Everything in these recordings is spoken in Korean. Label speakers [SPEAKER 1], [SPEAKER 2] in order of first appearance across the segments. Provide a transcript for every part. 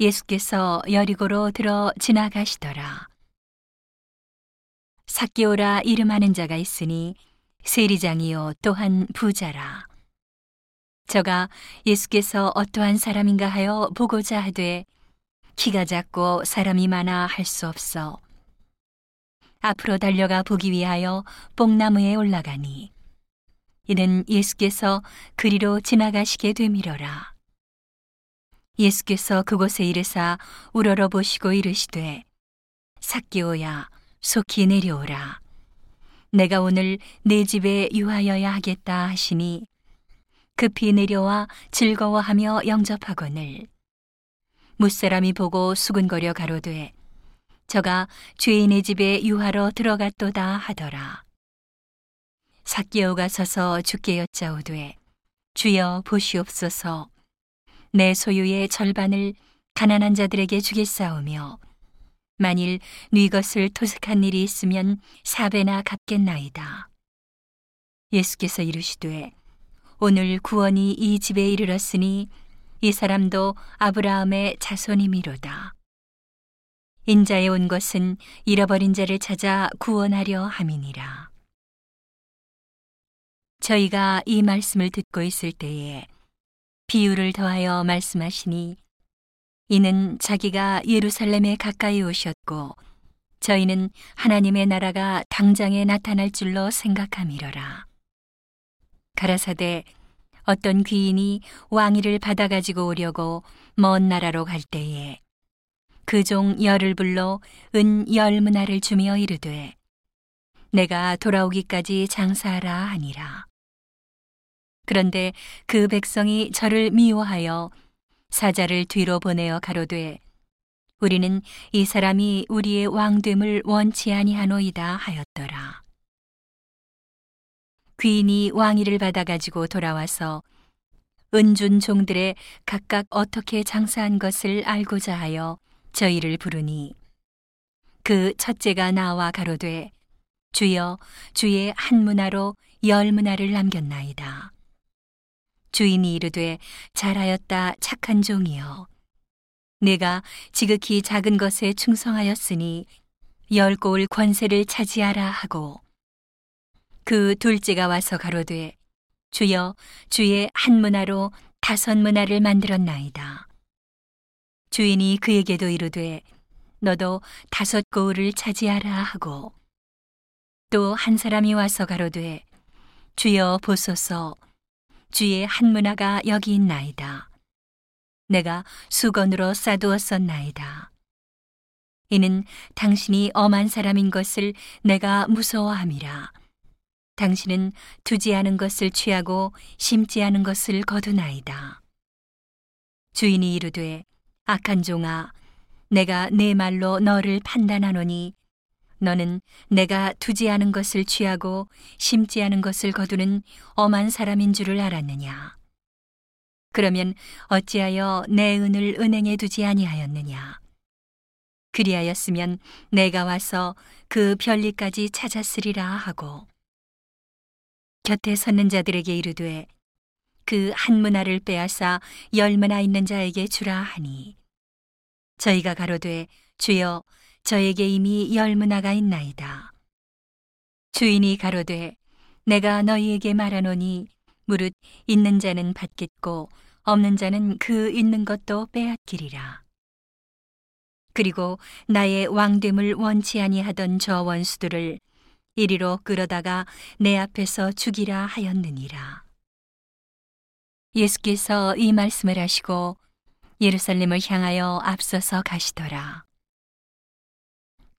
[SPEAKER 1] 예수께서 여리고로 들어 지나가시더라. 사기오라 이름하는 자가 있으니 세리장이요 또한 부자라. 저가 예수께서 어떠한 사람인가 하여 보고자 하되 키가 작고 사람이 많아 할 수 없어 앞으로 달려가 보기 위하여 뽕나무에 올라가니 이는 예수께서 그리로 지나가시게 되밀어라. 예수께서 그곳에 이르사 우러러 보시고 이르시되 삭기오야 속히 내려오라. 내가 오늘 내 집에 유하여야 하겠다 하시니 급히 내려와 즐거워하며 영접하거늘 무사람이 보고 수근거려 가로되 저가 죄인의 집에 유하러 들어갔도다 하더라. 삭기오가 서서 주께 여짜오되 주여 보시옵소서 내 소유의 절반을 가난한 자들에게 주겠사오며 만일 네 것을 토색한 일이 있으면 사배나 갚겠나이다. 예수께서 이르시되 오늘 구원이 이 집에 이르렀으니 이 사람도 아브라함의 자손이미로다. 인자에 온 것은 잃어버린 자를 찾아 구원하려 함이니라. 저희가 이 말씀을 듣고 있을 때에 비유를 더하여 말씀하시니 이는 자기가 예루살렘에 가까이 오셨고 저희는 하나님의 나라가 당장에 나타날 줄로 생각함이러라. 가라사대 어떤 귀인이 왕위를 받아 가지고 오려고 먼 나라로 갈 때에 그 종 열을 불러 은 열 문화를 주며 이르되 내가 돌아오기까지 장사하라 하니라. 그런데 그 백성이 저를 미워하여 사자를 뒤로 보내어 가로되 우리는 이 사람이 우리의 왕됨을 원치 아니하노이다 하였더라. 귀인이 왕위를 받아 가지고 돌아와서 은준 종들의 각각 어떻게 장사한 것을 알고자 하여 저희를 부르니 그 첫째가 나와 가로되 주여 주의 한 문화로 열 문화를 남겼나이다. 주인이 이르되 잘하였다 착한 종이여. 내가 지극히 작은 것에 충성하였으니 열 고을 권세를 차지하라 하고. 그 둘째가 와서 가로되 주여 주의 한 문화로 다섯 문화를 만들었나이다. 주인이 그에게도 이르되 너도 다섯 고을을 차지하라 하고. 또 한 사람이 와서 가로되 주여 보소서 주의 한 문화가 여기 있나이다. 내가 수건으로 싸두었었나이다. 이는 당신이 엄한 사람인 것을 내가 무서워함이라. 당신은 두지 않은 것을 취하고 심지 않은 것을 거두나이다. 주인이 이르되 악한 종아, 내가 내 말로 너를 판단하노니 너는 내가 두지 않은 것을 취하고 심지 않은 것을 거두는 엄한 사람인 줄을 알았느냐? 그러면 어찌하여 내 은을 은행에 두지 아니하였느냐? 그리하였으면 내가 와서 그 별리까지 찾았으리라 하고 곁에 섰는 자들에게 이르되 그 한 문화를 빼앗아 열 문화 있는 자에게 주라 하니 저희가 가로되 주여 저에게 이미 열 문화가 있나이다. 주인이 가로되 내가 너희에게 말하노니 무릇 있는 자는 받겠고 없는 자는 그 있는 것도 빼앗기리라. 그리고 나의 왕됨을 원치 아니하던 저 원수들을 이리로 끌어다가 내 앞에서 죽이라 하였느니라. 예수께서 이 말씀을 하시고 예루살렘을 향하여 앞서서 가시더라.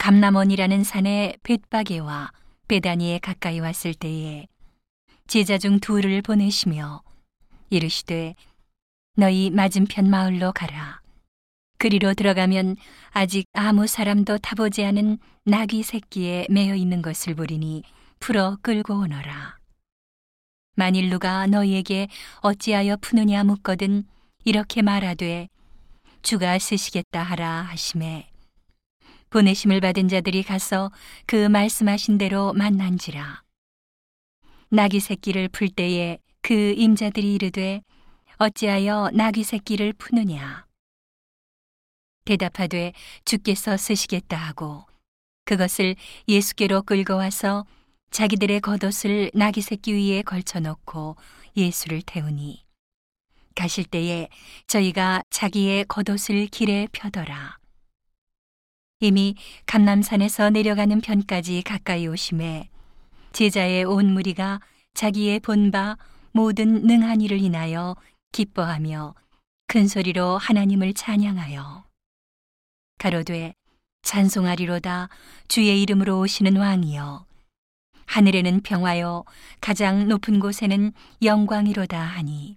[SPEAKER 1] 감남원이라는 산에 벳바게와 베다니에 가까이 왔을 때에 제자 중 둘을 보내시며 이르시되 너희 맞은편 마을로 가라. 그리로 들어가면 아직 아무 사람도 타보지 않은 나귀 새끼에 매여 있는 것을 보리니 풀어 끌고 오너라. 만일 누가 너희에게 어찌하여 푸느냐 묻거든 이렇게 말하되 주가 쓰시겠다 하라 하심에 보내심을 받은 자들이 가서 그 말씀하신 대로 만난지라. 나귀 새끼를 풀 때에 그 임자들이 이르되 어찌하여 나귀 새끼를 푸느냐. 대답하되 주께서 쓰시겠다 하고 그것을 예수께로 끌고 와서 자기들의 겉옷을 나귀 새끼 위에 걸쳐 놓고 예수를 태우니 가실 때에 저희가 자기의 겉옷을 길에 펴더라. 이미 감남산에서 내려가는 편까지 가까이 오심에 제자의 온 무리가 자기의 본바 모든 능한 일을 인하여 기뻐하며 큰 소리로 하나님을 찬양하여 가로되 찬송하리로다 주의 이름으로 오시는 왕이여. 하늘에는 평화여 가장 높은 곳에는 영광이로다 하니.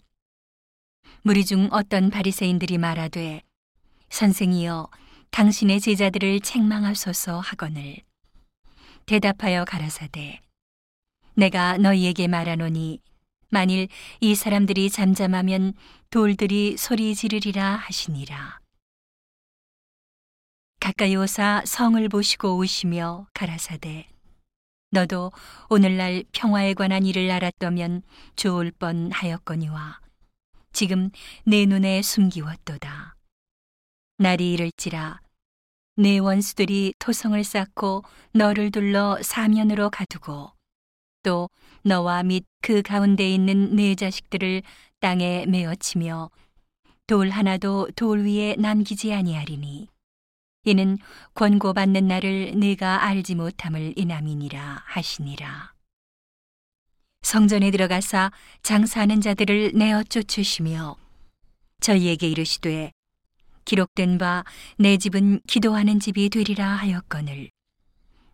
[SPEAKER 1] 무리 중 어떤 바리새인들이 말하되 선생이여 당신의 제자들을 책망하소서 하거늘 대답하여 가라사대 내가 너희에게 말하노니 만일 이 사람들이 잠잠하면 돌들이 소리 지르리라 하시니라 가까이 오사 성을 보시고 오시며 가라사대 너도 오늘날 평화에 관한 일을 알았다면 좋을 뻔 하였거니와 지금 내 눈에 숨기웠도다. 날이 이를지라 내 원수들이 토성을 쌓고 너를 둘러 사면으로 가두고 또 너와 및 그 가운데 있는 내 자식들을 땅에 메어치며 돌 하나도 돌 위에 남기지 아니하리니 이는 권고받는 날을 네가 알지 못함을 인함이니라 하시니라. 성전에 들어가사 장사하는 자들을 내어 쫓으시며 저희에게 이르시되 기록된 바 내 집은 기도하는 집이 되리라 하였거늘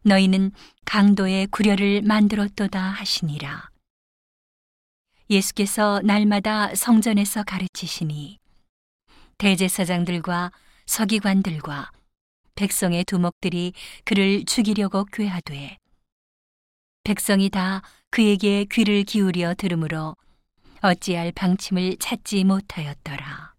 [SPEAKER 1] 너희는 강도의 구려를 만들었도다 하시니라. 예수께서 날마다 성전에서 가르치시니 대제사장들과 서기관들과 백성의 두목들이 그를 죽이려고 꾀하되 백성이 다 그에게 귀를 기울여 들으므로 어찌할 방침을 찾지 못하였더라.